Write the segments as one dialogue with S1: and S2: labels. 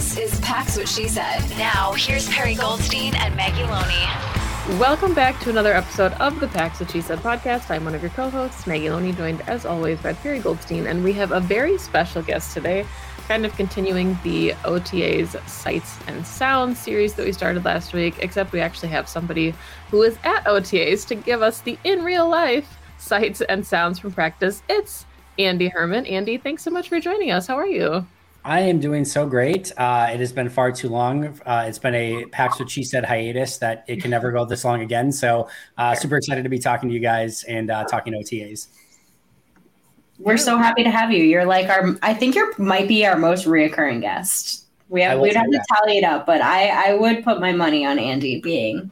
S1: This is Pax What She Said. Now, here's Perri Goldstein and Maggie Loney.
S2: Welcome back to another episode of the Pax What She Said podcast. I'm one of your co-hosts, Maggie Loney, joined as always by Perri Goldstein, and we have a very special guest today, kind of continuing the OTA's Sights and Sounds series that we started last week, except we actually have somebody who is at OTAs to give us the in real life sights and sounds from practice. It's Andy Herman. Andy, thanks so much for joining us. How are you?
S3: I am doing so great. Uh, it has been far too long. Uh, it's been a Pax what she said hiatus that it can never go this long again. So uh, super excited to be talking to you guys and uh, talking OTAs.
S4: We're so happy to have you. You're like our. I think you might be our most reoccurring guest. We have we'd have that. to tally it up, but I I would put my money on Andy being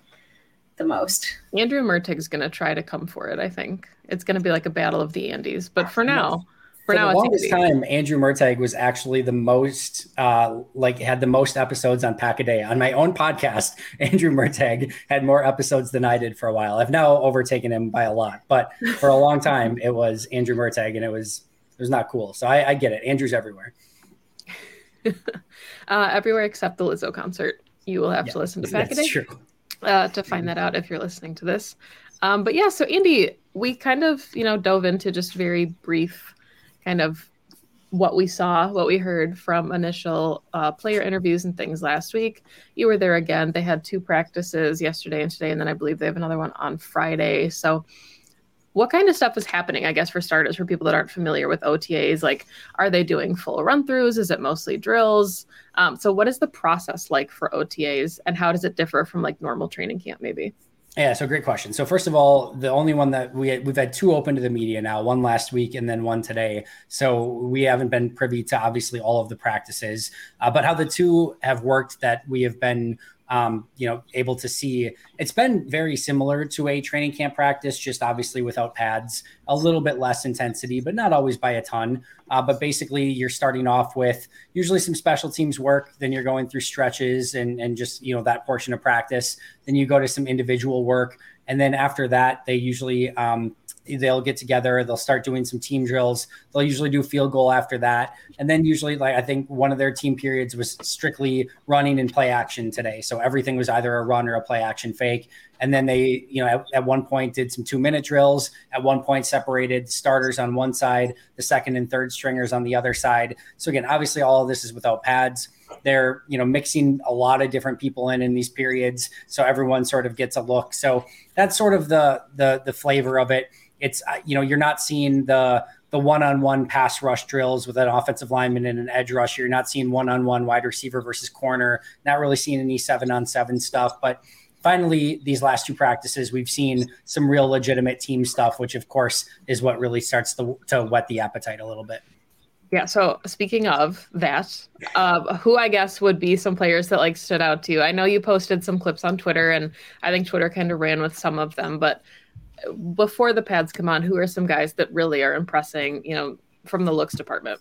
S4: the most.
S2: Andrew Mertig is going to try to come for it. I think it's going to be like a battle of the Andes. But for now.
S3: For, for now, the longest time, Andrew Mertag was actually the most, uh, like, had the most episodes on Pack a Day. On my own podcast, Andrew Mertag had more episodes than I did for a while. I've now overtaken him by a lot, but for a long time, it was Andrew Mertag, and it was it was not cool. So I, I get it. Andrew's everywhere.
S2: uh, everywhere except the Lizzo concert. You will have yeah, to listen to Pack a Day uh, to find that out if you're listening to this. Um, but yeah, so Andy, we kind of you know dove into just very brief kind of what we saw, what we heard from initial uh, player interviews and things last week. You were there again. They had two practices yesterday and today, and then I believe they have another one on Friday. So, what kind of stuff is happening, I guess, for starters, for people that aren't familiar with OTAs? Like, are they doing full run throughs? Is it mostly drills? Um, so, what is the process like for OTAs, and how does it differ from like normal training camp, maybe?
S3: Yeah, so great question. So first of all, the only one that we we've had two open to the media now, one last week and then one today. So we haven't been privy to obviously all of the practices, uh, but how the two have worked that we have been um, you know, able to see. It's been very similar to a training camp practice, just obviously without pads, a little bit less intensity, but not always by a ton. Uh, but basically, you're starting off with usually some special teams work, then you're going through stretches and and just you know that portion of practice. Then you go to some individual work, and then after that, they usually um, they'll get together they'll start doing some team drills they'll usually do field goal after that. And then usually like i think one of their team periods was strictly running and play action today. So everything was either a run or a play action fake. And then they you know at, at one point did some two minute drills at one point separated starters on one side the second and third stringers on the other side. So again obviously all of this is without pads they're you know mixing a lot of different people in in these periods so everyone sort of gets a look so that's sort of the the the flavor of it it's uh, you know you're not seeing the the one-on-one pass rush drills with an offensive lineman and an edge rusher. You're not seeing one-on-one wide receiver versus corner. Not really seeing any seven-on-seven stuff. But finally, these last two practices, we've seen some real legitimate team stuff, which of course is what really starts to, to whet the appetite a little bit.
S2: Yeah. So speaking of that, uh, who I guess would be some players that like stood out to you? I know you posted some clips on Twitter, and I think Twitter kind of ran with some of them. But before the pads come on, who are some guys that really are impressing, you know, from the looks department?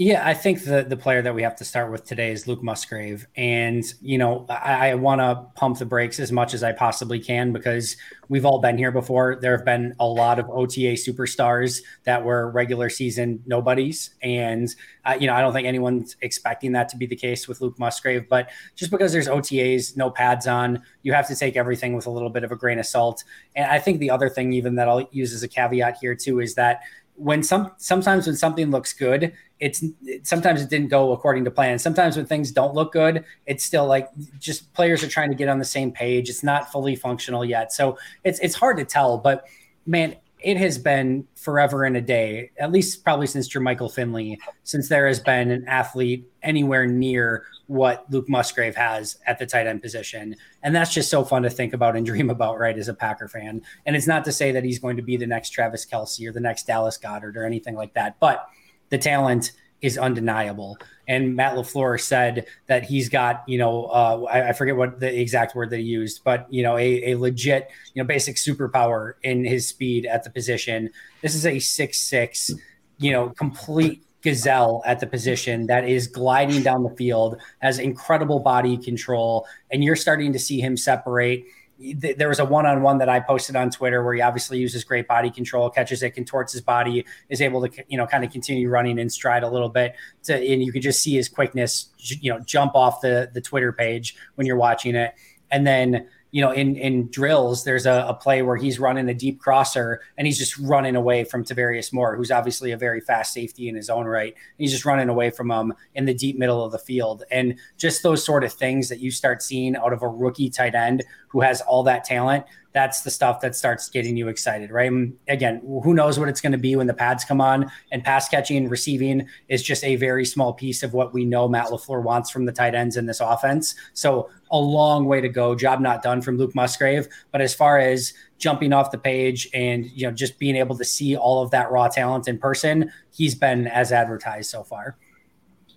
S3: Yeah, I think the the player that we have to start with today is Luke Musgrave, and you know I, I want to pump the brakes as much as I possibly can because we've all been here before. There have been a lot of OTA superstars that were regular season nobodies, and uh, you know I don't think anyone's expecting that to be the case with Luke Musgrave. But just because there's OTAs, no pads on, you have to take everything with a little bit of a grain of salt. And I think the other thing, even that I'll use as a caveat here too, is that when some sometimes when something looks good it's it, sometimes it didn't go according to plan. Sometimes when things don't look good it's still like just players are trying to get on the same page. It's not fully functional yet. So it's it's hard to tell but man it has been forever and a day, at least probably since Jermichael Finley, since there has been an athlete anywhere near what Luke Musgrave has at the tight end position. And that's just so fun to think about and dream about, right, as a Packer fan. And it's not to say that he's going to be the next Travis Kelce or the next Dallas Goedert or anything like that, but the talent is undeniable. And Matt LaFleur said that he's got, you know, uh, I, I, forget what the exact word that he used, but, you know, a, a legit, you know, basic superpower in his speed at the position. This is a six six, you know, complete gazelle at the position that is gliding down the field, has incredible body control, and you're starting to see him separate. There was a one-on-one that I posted on Twitter where he obviously uses great body control, catches it, contorts his body, is able to you know kind of continue running in stride a little bit, to, and you can just see his quickness, you know, jump off the the Twitter page when you're watching it, and then you know, in in drills, there's a, a, play where he's running a deep crosser and he's just running away from Tarvarius Moore, who's obviously a very fast safety in his own right. He's just running away from him in the deep middle of the field. And just those sort of things that you start seeing out of a rookie tight end who has all that talent that's the stuff that starts getting you excited, right? And again, who knows what it's going to be when the pads come on and pass catching, and receiving is just a very small piece of what we know Matt LaFleur wants from the tight ends in this offense. So a long way to go. Job not done from Luke Musgrave. But as far as jumping off the page and you know just being able to see all of that raw talent in person, he's been as advertised so far.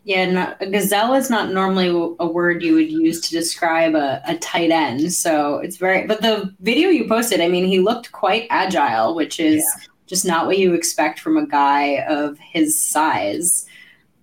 S4: Yeah, a gazelle is not normally a word you would use to describe a, a tight end. So it's very, but the video you posted, I mean, he looked quite agile, which is yeah. just not what you expect from a guy of his size.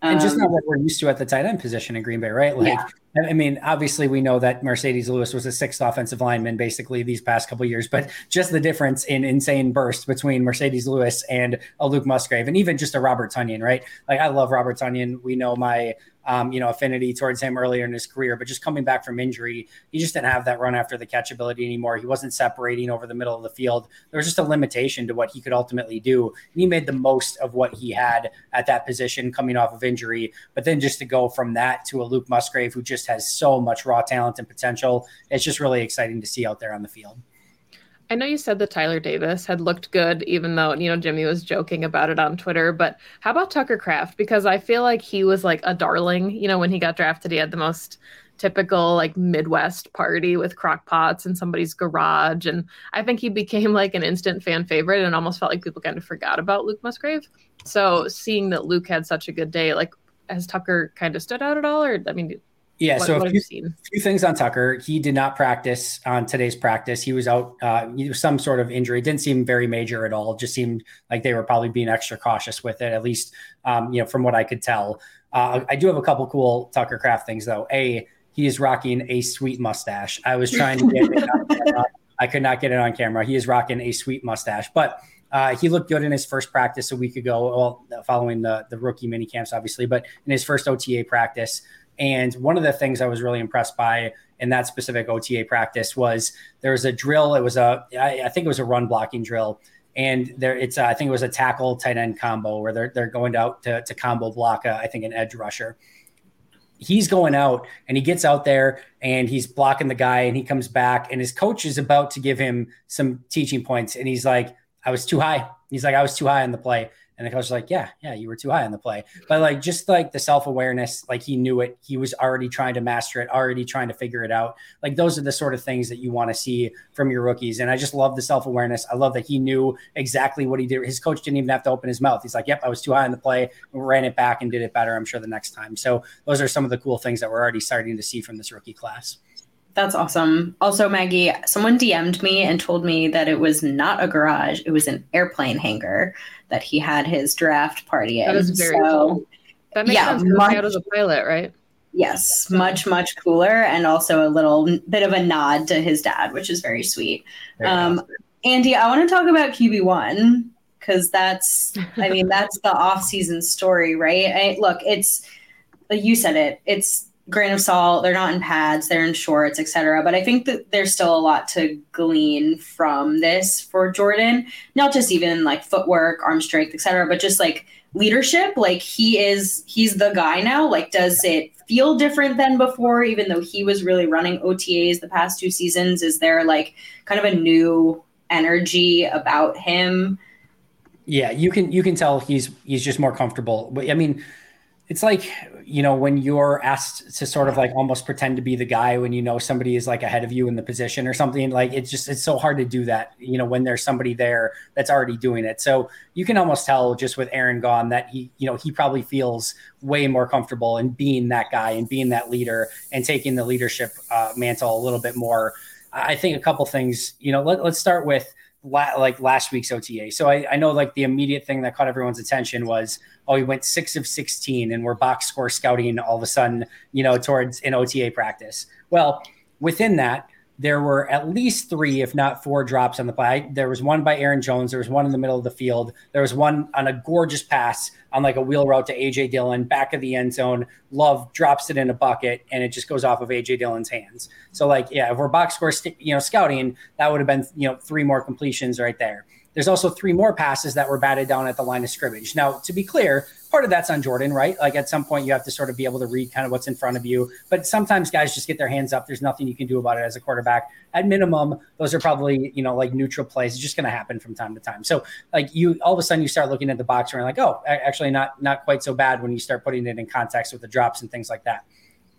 S3: And just not um, what we're used to at the tight end position in Green Bay, right? Like yeah. I mean, obviously, we know that Marcedes Lewis was a sixth offensive lineman basically these past couple years, but just the difference in insane burst between Marcedes Lewis and a Luke Musgrave, and even just a Robert Tonyan, right? Like, I love Robert Tonyan. We know my um, you know, affinity towards him earlier in his career. But just coming back from injury, he just didn't have that run after the catch ability anymore. He wasn't separating over the middle of the field. There was just a limitation to what he could ultimately do. And he made the most of what he had at that position coming off of injury. But then just to go from that to a Luke Musgrave who just has so much raw talent and potential, it's just really exciting to see out there on the field.
S2: I know you said that Tyler Davis had looked good, even though, you know, Jimmy was joking about it on Twitter. But how about Tucker Kraft? Because I feel like he was like a darling. You know, when he got drafted, he had the most typical like Midwest party with crock pots in somebody's garage. And I think he became like an instant fan favorite and almost felt like people kind of forgot about Luke Musgrave. So seeing that Luke had such a good day, like has Tucker kind of stood out at all? Or I mean,
S3: yeah, what, so a few, few, things on Tucker. He did not practice on today's practice. He was out, uh, some sort of injury. It didn't seem very major at all. It just seemed like they were probably being extra cautious with it, at least, um, you know, from what I could tell. Uh, I do have a couple cool Tucker Kraft things, though. A, he is rocking a sweet mustache. I was trying to get it. I could not get it on camera. He is rocking a sweet mustache, but uh, he looked good in his first practice a week ago, well, following the, the rookie mini camps, obviously, but in his first OTA practice, and one of the things I was really impressed by in that specific OTA practice was there was a drill. It was a, I, think it was a run blocking drill. And there, it's, a, I think it was a tackle tight end combo where they're, they're going out to, to combo block, a, I think, an edge rusher. He's going out and he gets out there and he's blocking the guy and he comes back and his coach is about to give him some teaching points. And he's like, I was too high. He's like, I was too high on the play. And the coach was like, yeah, yeah, you were too high on the play. But like, just like the self awareness, like he knew it. He was already trying to master it, already trying to figure it out. Like, those are the sort of things that you want to see from your rookies. And I just love the self awareness. I love that he knew exactly what he did. His coach didn't even have to open his mouth. He's like, yep, I was too high on the play, ran it back and did it better, I'm sure, the next time. So, those are some of the cool things that we're already starting to see from this rookie class.
S4: That's awesome. Also, Maggie, someone DM'd me and told me that it was not a garage, it was an airplane hangar that he had his draft party in.
S2: That is very so, cool. That makes yeah, sense much, out as a pilot, right?
S4: Yes, much, much cooler and also a little bit of a nod to his dad, which is very sweet. Very um, Andy, I want to talk about QB1 because that's, I mean, that's the off-season story, right? I, look, it's, you said it, it's grain of salt. They're not in pads, they're in shorts, etc. But I think that there's still a lot to glean from this for Jordan. Not just even like footwork, arm strength, etc., but just like leadership. Like he is he's the guy now. Like does it feel different than before even though he was really running OTAs the past two seasons? Is there like kind of a new energy about him
S3: Yeah, you can you can tell he's he's just more comfortable. But I mean, it's like you know when you're asked to sort of like almost pretend to be the guy when you know somebody is like ahead of you in the position or something like it's just it's so hard to do that you know when there's somebody there that's already doing it. So you can almost tell just with aaron gone that he you know he probably feels way more comfortable in being that guy and being that leader and taking the leadership uh, mantle a little bit more. I think a couple things you know let, let's start with la- like last week's ota so I, I know like the immediate thing that caught everyone's attention was oh, he went six of 16 and we're box score scouting all of a sudden, you know, towards an OTA practice. Well, within that, there were at least three, if not four, drops on the play. There was one by Aaron Jones. There was one in the middle of the field. There was one on a gorgeous pass on like a wheel route to AJ Dillon, back of the end zone. Love drops it in a bucket, and it just goes off of AJ Dillon's hands. So, like, yeah, if we're box score, you know, scouting, that would have been you know three more completions right there. There's also three more passes that were batted down at the line of scrimmage. Now, to be clear, part of that's on Jordan, right? Like at some point, you have to sort of be able to read kind of what's in front of you. But sometimes guys just get their hands up. There's nothing you can do about it as a quarterback. At minimum, those are probably you know like neutral plays. It's just going to happen from time to time. So like you, all of a sudden, you start looking at the box and like, oh, actually, not not quite so bad when you start putting it in context with the drops and things like that.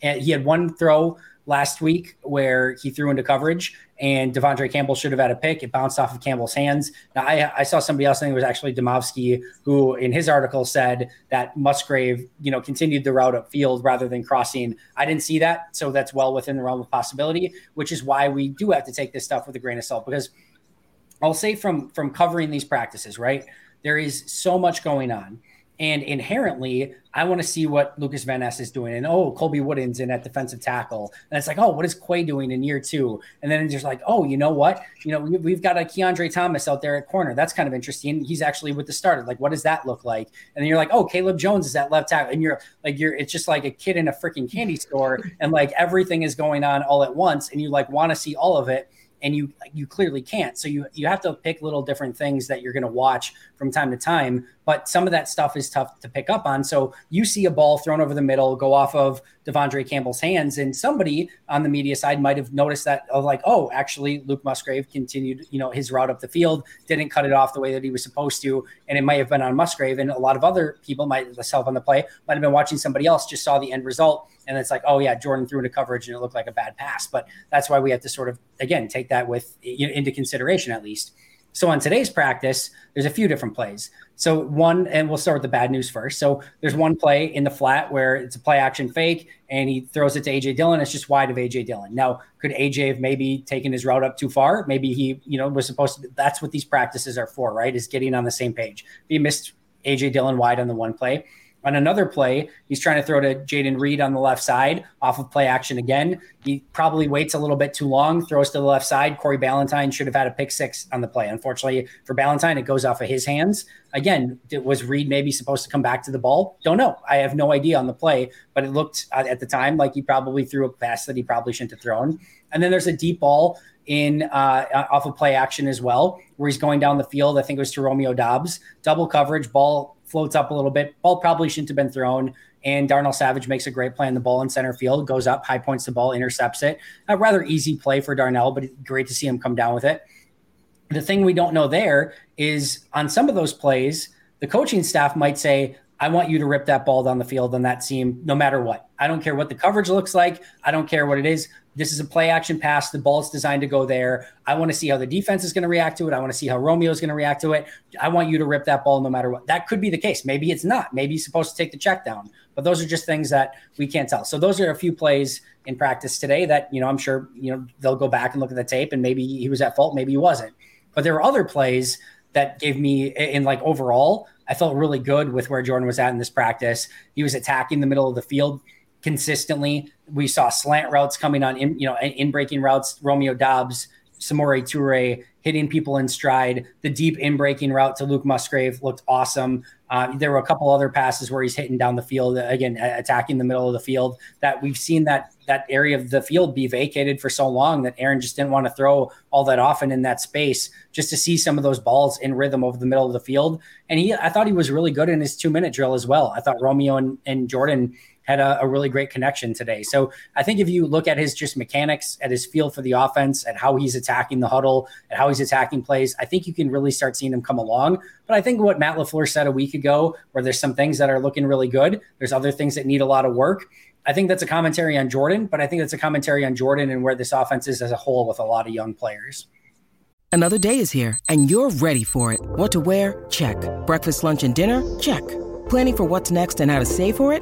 S3: And he had one throw last week where he threw into coverage and De'Vondre Campbell should have had a pick. It bounced off of Campbell's hands. Now, I, I saw somebody else, I think it was actually Demovsky, who in his article said that Musgrave, you know, continued the route upfield rather than crossing. I didn't see that. So that's well within the realm of possibility, which is why we do have to take this stuff with a grain of salt because I'll say from from covering these practices, right? There is so much going on. And inherently, I want to see what Lucas Van Ness is doing. And oh, Colby Wooden's in at defensive tackle. And it's like, oh, what is Quay doing in year two? And then it's just like, oh, you know what? You know, we've got a Kiondre Thomas out there at corner. That's kind of interesting. He's actually with the starter. Like, what does that look like? And then you're like, oh, Caleb Jones is at left tackle. And you're like, you're it's just like a kid in a freaking candy store. And like everything is going on all at once. And you like want to see all of it and you you clearly can't. So you you have to pick little different things that you're going to watch from time to time. But some of that stuff is tough to pick up on. So you see a ball thrown over the middle, go off of De'Vondre Campbell's hands, and somebody on the media side might have noticed that of like, oh, actually Luke Musgrave continued, you know, his route up the field, didn't cut it off the way that he was supposed to, and it might have been on Musgrave. And a lot of other people might myself on the play might have been watching somebody else, just saw the end result, and it's like, oh yeah, Jordan threw into coverage and it looked like a bad pass. But that's why we have to sort of again take that with you know, into consideration at least. So on today's practice, there's a few different plays. So one, and we'll start with the bad news first. So there's one play in the flat where it's a play action fake, and he throws it to AJ Dillon. It's just wide of AJ Dillon. Now, could AJ have maybe taken his route up too far? Maybe he, you know, was supposed to. That's what these practices are for, right? Is getting on the same page. If He missed AJ Dillon wide on the one play. On another play, he's trying to throw to Jayden Reed on the left side off of play action again. He probably waits a little bit too long, throws to the left side. Corey Ballentine should have had a pick six on the play. Unfortunately for Ballentine, it goes off of his hands. Again, was Reed maybe supposed to come back to the ball? Don't know. I have no idea on the play, but it looked at the time like he probably threw a pass that he probably shouldn't have thrown. And then there's a deep ball in uh, off of play action as well, where he's going down the field. I think it was to Romeo Doubs. double coverage, ball floats up a little bit. Ball probably shouldn't have been thrown. And Darnell Savage makes a great play on the ball in center field, goes up, high points the ball, intercepts it. A rather easy play for Darnell, but great to see him come down with it. The thing we don't know there is on some of those plays, the coaching staff might say, I want you to rip that ball down the field on that seam, no matter what. I don't care what the coverage looks like. I don't care what it is. This is a play action pass. The ball is designed to go there. I want to see how the defense is going to react to it. I want to see how Romeo is going to react to it. I want you to rip that ball no matter what. That could be the case. Maybe it's not. Maybe he's supposed to take the check down. But those are just things that we can't tell. So those are a few plays in practice today that, you know, I'm sure, you know, they'll go back and look at the tape and maybe he was at fault, maybe he wasn't. But there were other plays that gave me in like overall I felt really good with where Jordan was at in this practice. He was attacking the middle of the field consistently. We saw slant routes coming on, in, you know, in breaking routes. Romeo Doubs, Samori Toure hitting people in stride. The deep in breaking route to Luke Musgrave looked awesome. Uh, there were a couple other passes where he's hitting down the field, again, attacking the middle of the field. That we've seen that that area of the field be vacated for so long that Aaron just didn't want to throw all that often in that space, just to see some of those balls in rhythm over the middle of the field. And he, I thought he was really good in his two minute drill as well. I thought Romeo and, and Jordan had a, a, really great connection today. So I think if you look at his just mechanics, at his feel for the offense, at how he's attacking the huddle, at how he's attacking plays, I think you can really start seeing him come along. But I think what Matt LaFleur said a week ago, where there's some things that are looking really good, there's other things that need a lot of work. I think that's a commentary on Jordan, but I think that's a commentary on Jordan and where this offense is as a whole with a lot of young players.
S5: Another day is here and you're ready for it. What to wear? Check. Breakfast, lunch, and dinner? Check. Planning for what's next and how to save for it?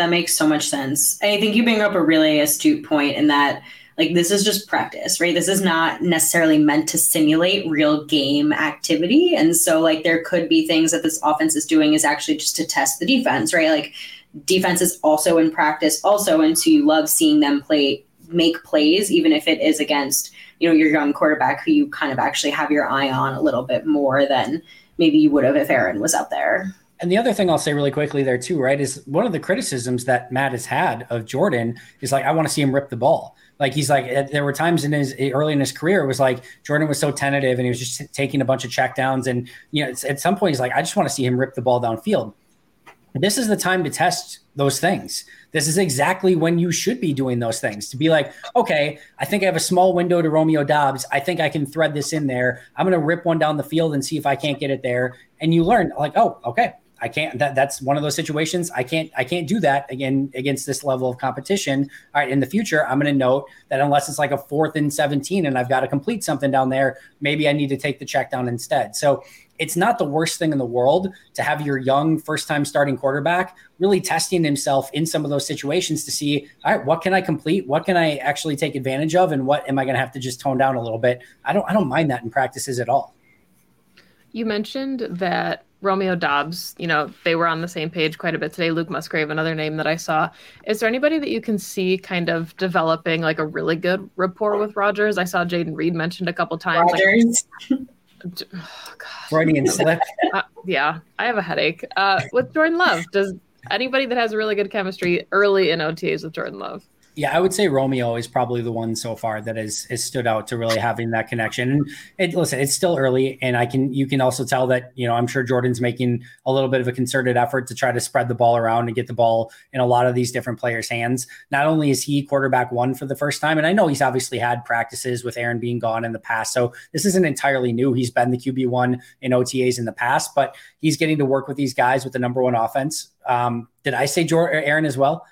S4: that makes so much sense. I think you bring up a really astute point in that – like this is just practice, right? This is not necessarily meant to simulate real game activity. And so like there could be things that this offense is doing is actually just to test the defense, right? Like defense is also in practice also and so you love seeing them play make plays even if it is against you know your young quarterback who you kind of actually have your eye on a little bit more than maybe you would have if Aaron was out there.
S3: And the other thing I'll say really quickly there too, right, is one of the criticisms that Matt has had of Jordan is like, I want to see him rip the ball. Like he's like, eh, there were times in his eh, early in his career, it was like Jordan was so tentative and he was just taking a bunch of checkdowns. And, you know, at some point he's like, I just want to see him rip the ball downfield. This is the time to test those things. This is exactly when you should be doing those things to be like, okay, I think I have a small window to Romeo Doubs. I think I can thread this in there. I'm going to rip one down the field and see if I can't get it there. And you learn, like, oh, okay, I can't. That that's one of those situations. I can't. I can't do that again against this level of competition. All right, in the future, I'm going to note that unless it's like a fourth and 17 and I've got to complete something down there, maybe I need to take the check down instead. So it's not the worst thing in the world to have your young first time starting quarterback really testing himself in some of those situations to see, all right, what can I complete? What can I actually take advantage of? And what am I going to have to just tone down a little bit? I don't, I don't mind that in practices at all.
S2: You mentioned that Romeo Doubs, you know, they were on the same page quite a bit today. Luke Musgrave, another name that I saw. Is there anybody that you can see kind of developing like a really good rapport with Rodgers? I saw Jayden Reed mentioned a couple times.
S4: Rodgers.
S2: Like, oh, Freudian slip. Uh, yeah, I have a headache. Uh, with Jordan Love, does anybody that has really good chemistry early in OTAs with Jordan Love?
S3: Yeah, I would say Romeo is probably the one so far that has, has stood out to really having that connection. And it, listen, it's still early, and I can you can also tell that you know I'm sure Jordan's making a little bit of a concerted effort to try to spread the ball around and get the ball in a lot of these different players' hands. Not only is he quarterback one for the first time, and I know he's obviously had practices with Aaron being gone in the past, so this isn't entirely new. He's been the QB one in OTAs in the past, but he's getting to work with these guys with the number one offense. Um, did I say Jordan, Aaron as well?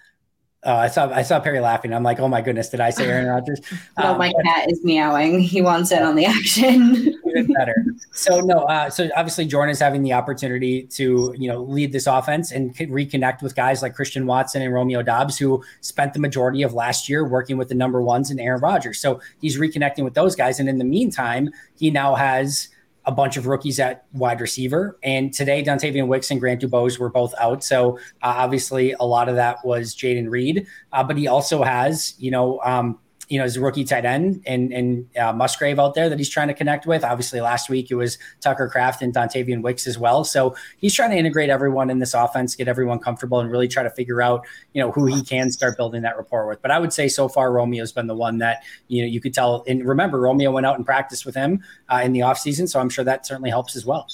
S3: Uh, I saw I saw Perri laughing. I'm like, oh my goodness, did I say Aaron Rodgers?
S4: um, my cat is meowing. He wants it on the action.
S3: even better. So no, uh, so obviously Jordan is having the opportunity to you know lead this offense and reconnect with guys like Christian Watson and Romeo Doubs, who spent the majority of last year working with the number ones and Aaron Rodgers. So he's reconnecting with those guys, and in the meantime, he now has a bunch of rookies at wide receiver. And today, Dontayvion Wicks and Grant Dubose were both out. So uh, obviously, a lot of that was Jayden Reed. Uh, but he also has, you know, um, you know, his rookie tight end and and uh, Musgrave out there that he's trying to connect with. Obviously, last week it was Tucker Kraft and Dontayvion Wicks as well. So he's trying to integrate everyone in this offense, get everyone comfortable, and really try to figure out you know who he can start building that rapport with. But I would say so far Romeo's been the one that you know you could tell. And remember, Romeo went out and practiced with him uh, in the offseason, so I'm sure that certainly helps as well.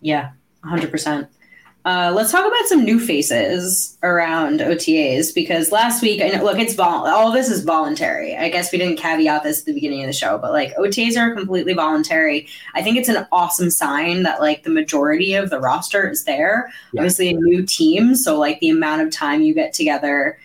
S4: Yeah, 100. Uh, let's talk about some new faces around OTAs because last week, I know, look, it's vol- all this is voluntary. I guess we didn't caveat this at the beginning of the show, but like OTAs are completely voluntary. I think it's an awesome sign that like the majority of the roster is there. Yeah. Obviously, a new team, so like the amount of time you get together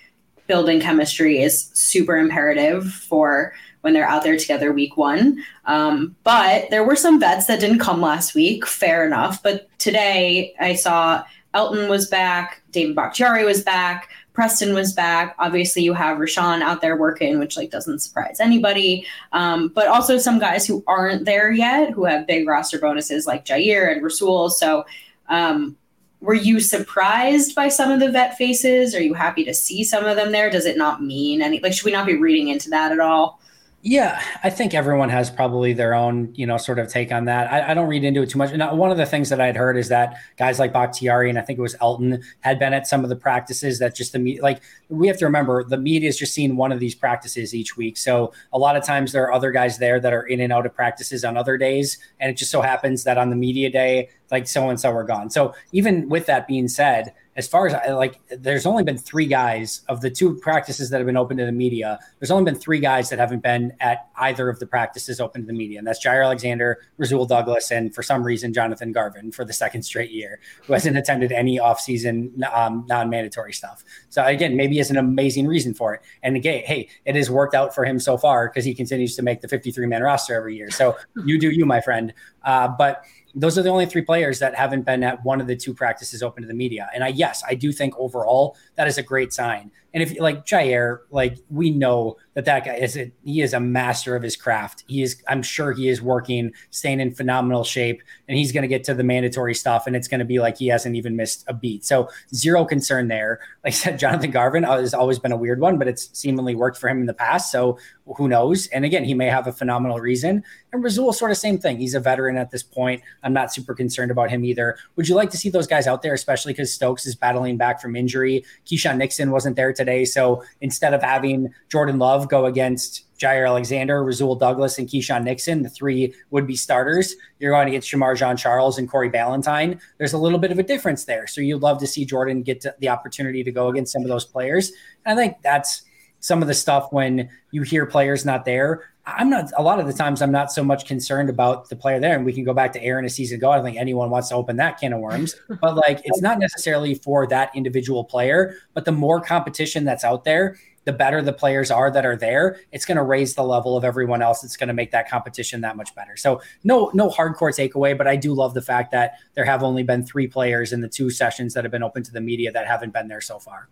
S4: building chemistry is super imperative for when they're out there together week one. Um, but there were some vets that didn't come last week, fair enough. But today I saw Elgton was back, David Bakhtiari was back, Preston was back. Obviously, you have Rashan out there working, which like doesn't surprise anybody. Um, but also some guys who aren't there yet, who have big roster bonuses like Jaire and Rasul. So, um, were you surprised by some of the vet faces? Are you happy to see some of them there? Does it not mean any? Like, should we not be reading into that at all?
S3: Yeah, I think everyone has probably their own, you know, sort of take on that. I, I don't read into it too much. And one of the things that I had heard is that guys like Bakhtiari and I think it was Elgton had been at some of the practices that just the media, like we have to remember the media is just seeing one of these practices each week. So a lot of times there are other guys there that are in and out of practices on other days. And it just so happens that on the media day, like so and so are gone. So even with that being said, as far as I like, there's only been three guys of the two practices that have been open to the media. There's only been three guys that haven't been at either of the practices open to the media, and that's Jaire Alexander, Rasul Douglas, and for some reason Jonathan Garvin for the second straight year, who hasn't attended any offseason um, non-mandatory stuff. So again, maybe it's an amazing reason for it. And again, hey, it has worked out for him so far because he continues to make the 53 man roster every year. So you do you, my friend. Uh, but those are the only three players that haven't been at one of the two practices open to the media. And I, yes, I do think overall that is a great sign. And if like Jaire, like we know that that guy is a, he is a master of his craft. He is, I'm sure he is working, staying in phenomenal shape, and he's going to get to the mandatory stuff, and it's going to be like he hasn't even missed a beat. So zero concern there. Like I said, Jonathan Garvin has always been a weird one, but it's seemingly worked for him in the past. So who knows? And again, he may have a phenomenal reason. And Rasul, sort of same thing. He's a veteran at this point. I'm not super concerned about him either. Would you like to see those guys out there, especially because Stokes is battling back from injury? Keisean Nixon wasn't there today. So instead of having Jordan Love go against Jaire Alexander, Rasul Douglas, and Keisean Nixon, the three would be starters. You're going to get Shemar Jean Charles and Corey Ballentine. There's a little bit of a difference there. So you'd love to see Jordan get the opportunity to go against some of those players. And I think that's some of the stuff when you hear players not there. I'm not a lot of the times I'm not so much concerned about the player there. And we can go back to Aaron a season ago. I don't think anyone wants to open that can of worms. But like it's not necessarily for that individual player, but the more competition that's out there, the better the players are that are there. It's going to raise the level of everyone else. It's going to make that competition that much better. So no, no hardcore takeaway, but I do love the fact that there have only been three players in the two sessions that have been open to the media that haven't been there so far.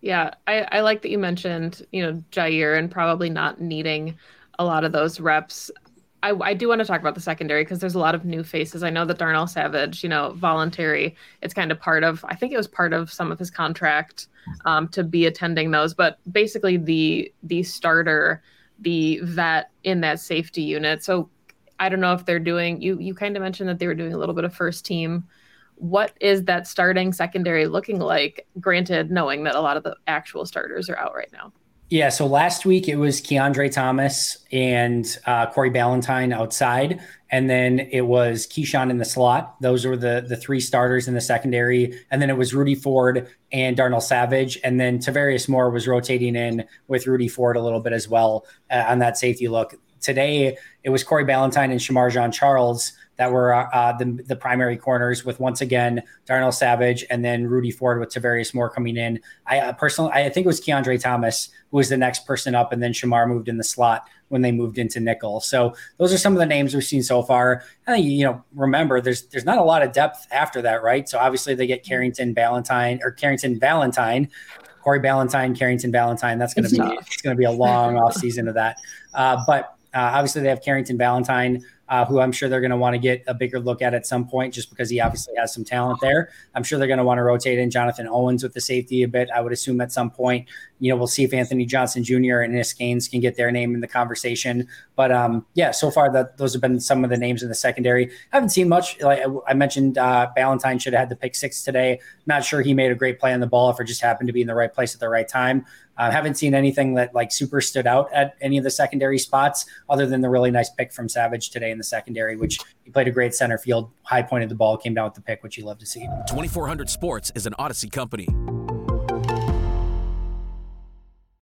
S2: Yeah, I, I like that you mentioned, you know, Jaire and probably not needing a lot of those reps. I, I do want to talk about the secondary because there's a lot of new faces. I know that Darnell Savage, you know, voluntary. It's kind of part of. I think it was part of some of his contract um, to be attending those. But basically, the the starter, the vet in that safety unit. So I don't know if they're doing. You you kind of mentioned that they were doing a little bit of first team what is that starting secondary looking like? Granted, knowing that a lot of the actual starters are out right now.
S3: Yeah, so last week it was Kiondre Thomas and uh, Corey Ballentine outside, and then it was Keisean in the slot. Those were the the three starters in the secondary, and then it was Rudy Ford and Darnell Savage, and then Tarvarius Moore was rotating in with Rudy Ford a little bit as well uh, on that safety look. Today it was Corey Ballentine and Shemar Jean Charles that were uh, uh, the, the primary corners with once again Darnell Savage and then Rudy Ford with Tarvarius Moore coming in. I uh, personally, I think it was Kiondre Thomas who was the next person up, and then Shemar moved in the slot when they moved into nickel. So those are some of the names we've seen so far. I think you know, remember there's there's not a lot of depth after that, right? So obviously they get Carrington Valentine or Carrington Valentine. Corey Ballentine, Carrington Valentine. That's going to be it's going to be a long off season of that. Uh, but uh, obviously, they have Carrington Valentine, uh, who I'm sure they're going to want to get a bigger look at at some point, just because he obviously has some talent there. I'm sure they're going to want to rotate in Jonathan Owens with the safety a bit. I would assume at some point, you know, we'll see if Anthony Johnson Jr. and Innis Gaines can get their name in the conversation. But um, yeah, so far that those have been some of the names in the secondary. I haven't seen much. Like I mentioned, uh, Ballentine should have had the pick six today. Not sure he made a great play on the ball if it just happened to be in the right place at the right time. I uh, haven't seen anything that like super stood out at any of the secondary spots, other than the really nice pick from Savage today in the secondary, which he played a great center field, high pointed the ball, came down with the pick, which you love to see.
S6: 2400 Sports is an Audacy company.